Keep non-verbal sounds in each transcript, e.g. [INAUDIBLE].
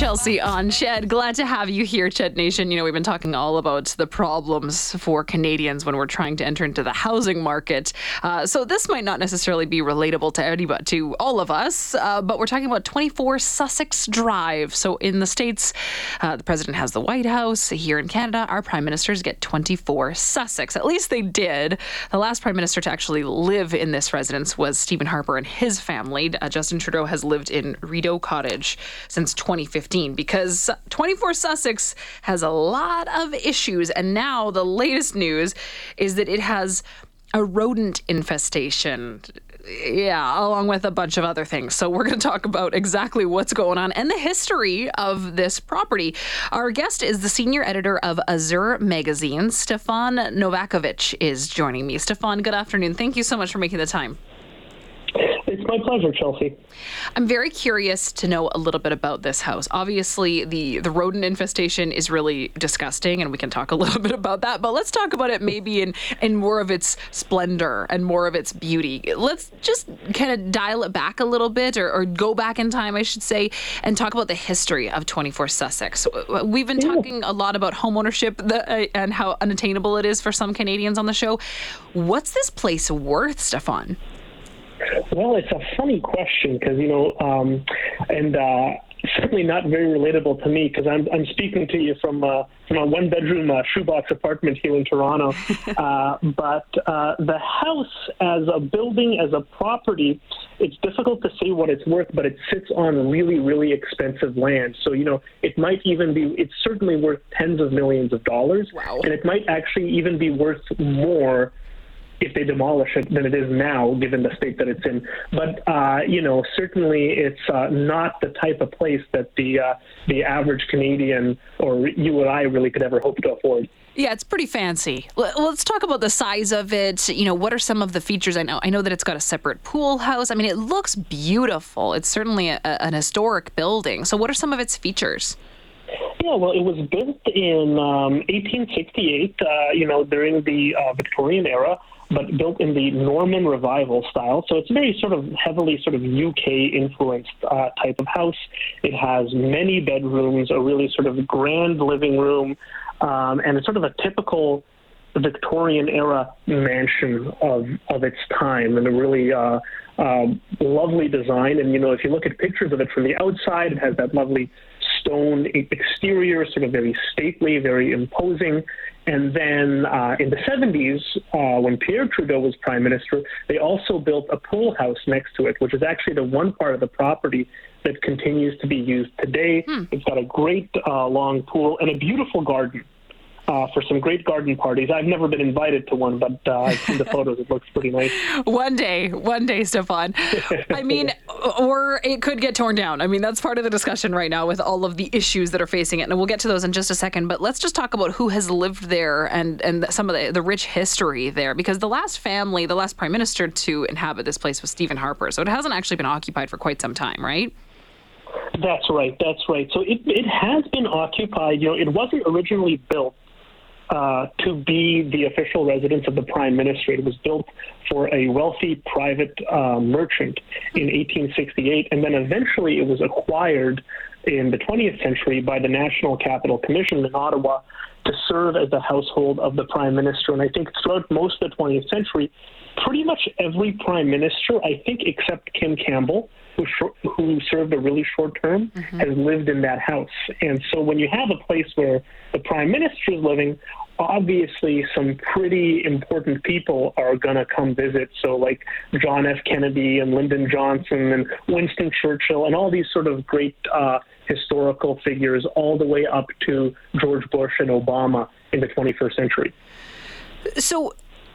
Chelsea on Ched. Glad to have you here, Ched Nation. You know, we've been talking all about the problems for Canadians when we're trying to enter into the housing market. Uh, so this might not necessarily be relatable to anybody, to all of us, uh, but we're talking about 24 Sussex Drive. So in the States, uh, the president has the White House. Here in Canada, our prime ministers get 24 Sussex. At least they did. The last prime minister to actually live in this residence was Stephen Harper and his family. Uh, Justin Trudeau has lived in Rideau Cottage since 2015 because 24 Sussex has a lot of issues. And now the latest news is that it has a rodent infestation. Yeah, along with a bunch of other things. So, we're going to talk about exactly what's going on and the history of this property. Our guest is the senior editor of Azure magazine. Stefan Novakovic is joining me. Stefan, good afternoon. Thank you so much for making the time. My pleasure, Chelsea. I'm very curious to know a little bit about this house. Obviously, the the rodent infestation is really disgusting, and we can talk a [LAUGHS] little bit about that. But let's talk about it maybe in in more of its splendor and more of its beauty. Let's just kind of dial it back a little bit, or, or go back in time, I should say, and talk about the history of 24 Sussex. We've been talking a lot about homeownership uh, and how unattainable it is for some Canadians on the show. What's this place worth, Stefan? Well, it's a funny question because you know, um, and uh, certainly not very relatable to me because I'm I'm speaking to you from uh, from a one bedroom uh, shoebox apartment here in Toronto. [LAUGHS] uh, but uh, the house as a building, as a property, it's difficult to say what it's worth, but it sits on really really expensive land. So you know, it might even be it's certainly worth tens of millions of dollars, wow. and it might actually even be worth more if they demolish it than it is now, given the state that it's in. But uh, you know, certainly it's uh, not the type of place that the uh, the average Canadian or you and I really could ever hope to afford. Yeah, it's pretty fancy. Let's talk about the size of it. You know, what are some of the features? I know I know that it's got a separate pool house. I mean, it looks beautiful. It's certainly a, an historic building. So, what are some of its features? Yeah, well, it was built in um, 1868. Uh, you know, during the uh, Victorian era but built in the Norman Revival style. So it's a very sort of heavily sort of UK influenced uh, type of house. It has many bedrooms, a really sort of grand living room, um, and it's sort of a typical Victorian era mansion of of its time, and a really uh, uh, lovely design. And you know, if you look at pictures of it from the outside, it has that lovely stone exterior, sort of very stately, very imposing. And then uh, in the 70s, uh, when Pierre Trudeau was prime minister, they also built a pool house next to it, which is actually the one part of the property that continues to be used today. Hmm. It's got a great uh, long pool and a beautiful garden uh, for some great garden parties. I've never been invited to one, but uh, I've seen the [LAUGHS] photos. It looks pretty nice. One day, one day, Stefan. [LAUGHS] I mean, or it could get torn down. I mean, that's part of the discussion right now with all of the issues that are facing it. And we'll get to those in just a second. But let's just talk about who has lived there and, and some of the, the rich history there. Because the last family, the last prime minister to inhabit this place was Stephen Harper. So it hasn't actually been occupied for quite some time, right? That's right. That's right. So it, it has been occupied. You know, it wasn't originally built uh, to be the official residence of the prime minister. It was built for a wealthy private uh, merchant in 1868, and then eventually it was acquired in the 20th century by the National Capital Commission in Ottawa to serve as the household of the prime minister. And I think throughout most of the 20th century, pretty much every prime minister, I think except Kim Campbell, who, who served a really short term, mm-hmm. has lived in that house. And so when you have a place where the prime minister is living, obviously some pretty important people are going to come visit. So, like John F. Kennedy and Lyndon Johnson and Winston Churchill and all these sort of great uh, historical figures, all the way up to George Bush and Obama in the 21st century. So,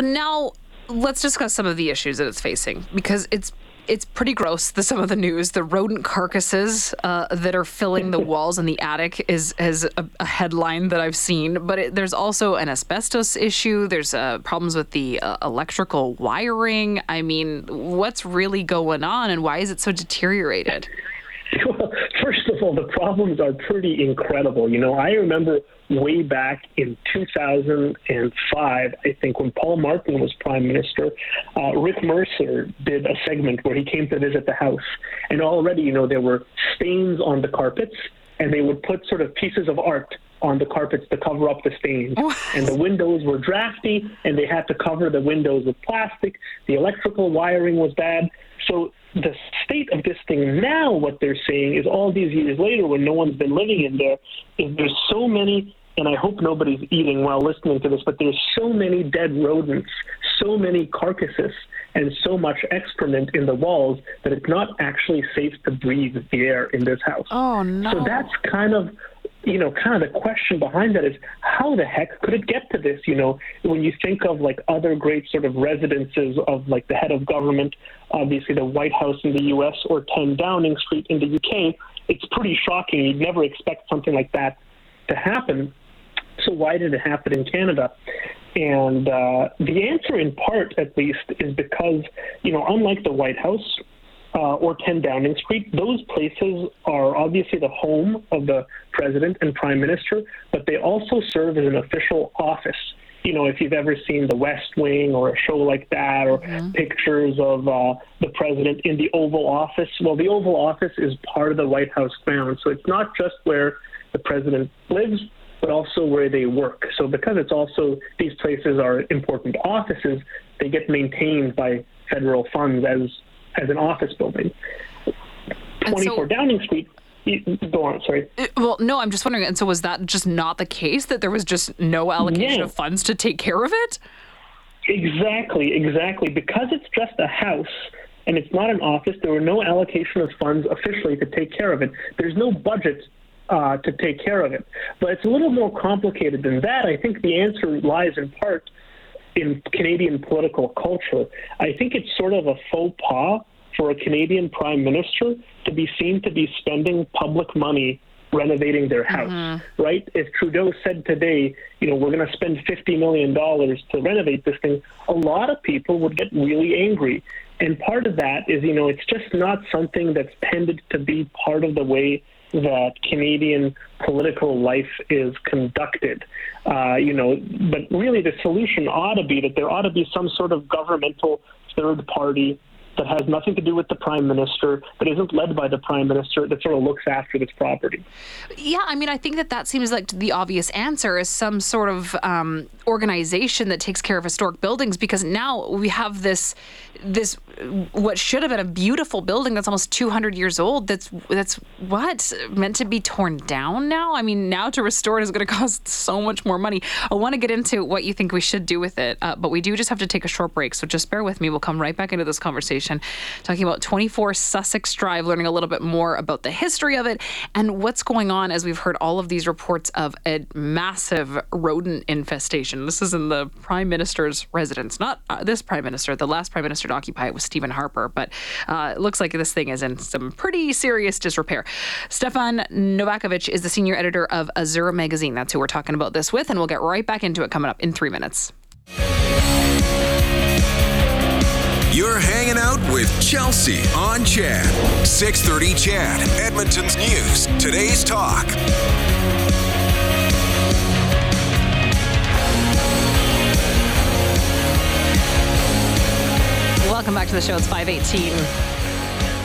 now let's discuss some of the issues that it's facing because it's it's pretty gross. The, some of the news, the rodent carcasses uh, that are filling the [LAUGHS] walls in the attic is is a, a headline that I've seen. But it, there's also an asbestos issue. There's uh, problems with the uh, electrical wiring. I mean, what's really going on, and why is it so deteriorated? [LAUGHS] Well, of all, the problems are pretty incredible. You know, I remember way back in 2005, I think, when Paul Martin was prime minister, uh, Rick Mercer did a segment where he came to visit the house. And already, you know, there were stains on the carpets and they would put sort of pieces of art on the carpets to cover up the stains. And the windows were drafty, and they had to cover the windows with plastic. The electrical wiring was bad. So the state of this thing now, what they're saying is all these years later, when no one's been living in there, is there's so many and I hope nobody's eating while listening to this, but there's so many dead rodents, so many carcasses, and so much excrement in the walls that it's not actually safe to breathe the air in this house. Oh no! So that's kind of you know, kind of the question behind that is how the heck could it get to this? You know, when you think of like other great sort of residences of like the head of government, obviously the White House in the U.S. or 10 Downing Street in the U.K., it's pretty shocking. You'd never expect something like that to happen. So why did it happen in Canada? And uh, the answer, in part at least, is because you know, unlike the White House, uh, or 10 Downing Street. Those places are obviously the home of the president and prime minister, but they also serve as an official office. You know, if you've ever seen The West Wing or a show like that, or mm-hmm. pictures of uh, the president in the Oval Office, well, the Oval Office is part of the White House grounds. So it's not just where the president lives, but also where they work. So because it's also these places are important offices, they get maintained by federal funds as as an office building. 24 so, Downing Street Go on, sorry. Uh, well, no, I'm just wondering. And so, was that just not the case that there was just no allocation of funds to take care of it? Exactly, exactly. Because it's just a house and it's not an office, there were no allocation of funds officially to take care of it. There's no budget uh, to take care of it. But it's a little more complicated than that. I think the answer lies in part in Canadian political culture. I think it's sort of a faux pas for a Canadian prime minister to be seen to be spending public money renovating their house, mm-hmm. right? If Trudeau said today, you know, we're going to spend $50 million to renovate this thing, a lot of people would get really angry. And part of that is, you know, it's just not something that's tended to be part of the way that Canadian political life is conducted. Uh, you know, but really the solution ought to be that there ought to be some sort of governmental third party that has nothing to do with the prime minister, that isn't led by the prime minister, that sort of looks after this property. Yeah, I mean, I think that that seems like the obvious answer is some sort of um, organization that takes care of historic buildings, because now we have this this what should have been a beautiful building that's almost 200 years old. That's that's what meant to be torn down now. I mean, now to restore it is going [LAUGHS] to cost so much more money. I want to get into what you think we should do with it, uh, but we do just have to take a short break. So just bear with me. We'll come right back into this conversation talking about 24 Sussex Drive, learning a little bit more about the history of it and what's going on as we've heard all of these reports of a massive rodent infestation. This is in the Prime Minister's residence, not uh, this Prime Minister. The last Prime Minister to occupy it was Stephen Harper, but uh, it looks like this thing is in some pretty serious disrepair. Stefan Novakovic is the senior editor of Azure magazine. That's who we're talking about this with, and we'll get right back into it coming up in three minutes. You're hanging out with Chelsea on CHED. 630 CHED, Edmonton's News. Today's Talk. Welcome back to the show. It's 518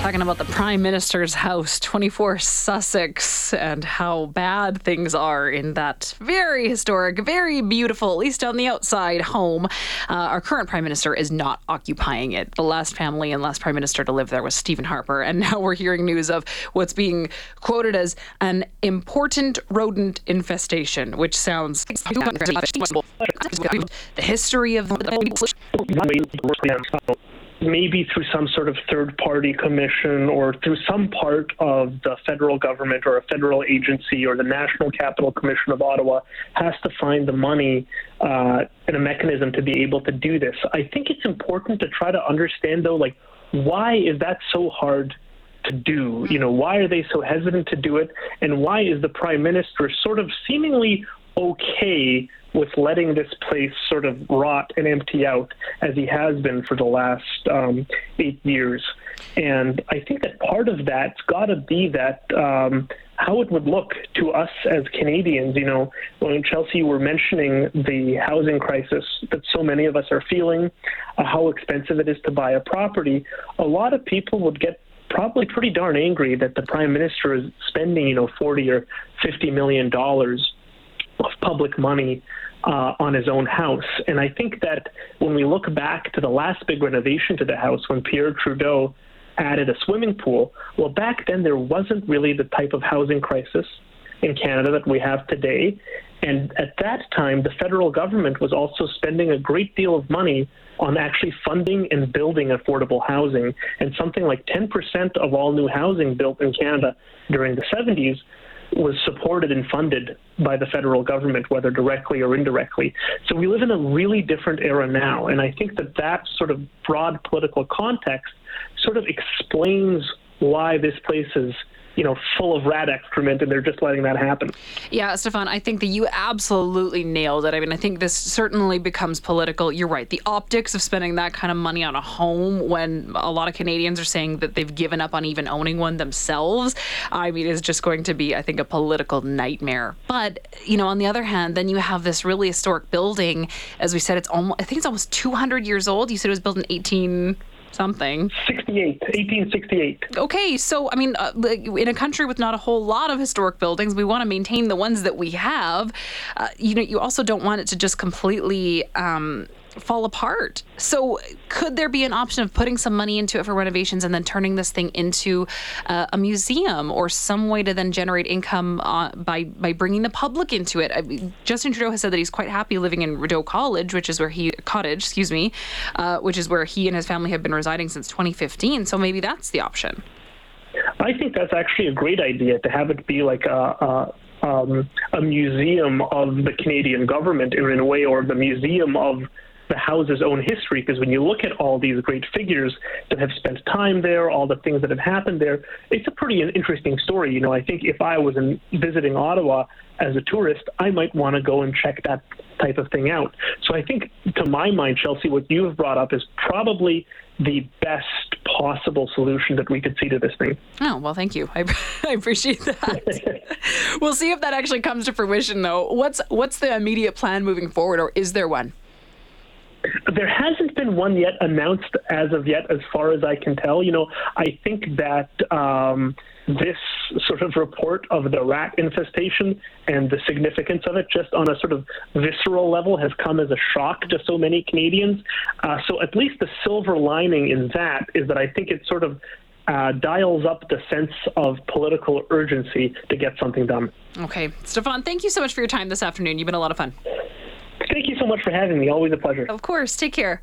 talking about the Prime Minister's house, 24 Sussex, and how bad things are in that very historic, very beautiful, at least on the outside, home. Uh, our current Prime Minister is not occupying it. The last family and last Prime Minister to live there was Stephen Harper, and [LAUGHS] now we're hearing news of what's being quoted as an important rodent infestation, which sounds [LAUGHS] the history of the maybe through some sort of third party commission or through some part of the federal government or a federal agency or the National Capital Commission of Ottawa has to find the money uh, and a mechanism to be able to do this. I think it's important to try to understand, though, like, why is that so hard? to do? You know, why are they so hesitant to do it? And why is the prime minister sort of seemingly okay with letting this place sort of rot and empty out as he has been for the last um, eight years. And I think that part of that's got to be that um, how it would look to us as Canadians. You know, when Chelsea were mentioning the housing crisis that so many of us are feeling, uh, how expensive it is to buy a property, a lot of people would get probably pretty darn angry that the prime minister is spending, you know, 40 or 50 million dollars of public money uh, on his own house. And I think that when we look back to the last big renovation to the house, when Pierre Trudeau added a swimming pool, well, back then there wasn't really the type of housing crisis in Canada that we have today. And at that time, the federal government was also spending a great deal of money on actually funding and building affordable housing. And something like 10% of all new housing built in Canada during the 70s was supported and funded by the federal government, whether directly or indirectly. So we live in a really different era now. And I think that that sort of broad political context sort of explains why this place is you know, full of rat excrement, and they're just letting that happen. Yeah, Stefan, I think that you absolutely nailed it. I mean, I think this certainly becomes political. You're right. The optics of spending that kind of money on a home when a lot of Canadians are saying that they've given up on even owning one themselves, I mean, is just going to be, I think, a political nightmare. But, you know, on the other hand, then you have this really historic building. As we said, it's almost, I think it's almost 200 years old. You said it was built in 18- something. 68, 1868. Okay, so I mean, uh, in a country with not a whole lot of historic buildings, we want to maintain the ones that we have. Uh, you know, you also don't want it to just completely. Um, fall apart. So, could there be an option of putting some money into it for renovations and then turning this thing into uh, a museum or some way to then generate income uh, by by bringing the public into it? I Justin Trudeau has said that he's quite happy living in Rideau College, which is where he cottage, excuse me, uh, which is where he and his family have been residing since 2015. So maybe that's the option. I think that's actually a great idea to have it be like a, a um, a museum of the Canadian government in a way, or the museum of the house's own history because when you look at all these great figures that have spent time there, all the things that have happened there, it's a pretty interesting story. You know, I think if I was in, visiting Ottawa as a tourist, I might want to go and check that type of thing out. So I think, to my mind, Chelsea, what you have brought up is probably the best possible solution that we could see to this thing. Oh, well, thank you. I, [LAUGHS] I appreciate that. [LAUGHS] we'll see if that actually comes to fruition, though. What's what's the immediate plan moving forward, or is there one? There hasn't been one yet announced as of yet, as far as I can tell. You know, I think that um, this sort of report of the rat infestation and the significance of it, just on a sort of visceral level, has come as a shock to so many Canadians. Uh, so, at least the silver lining in that is that I think it sort of uh, dials up the sense of political urgency to get something done. Okay. Stefan, thank you so much for your time this afternoon. You've been a lot of fun so much for having me. Always a pleasure. Of course. Take care.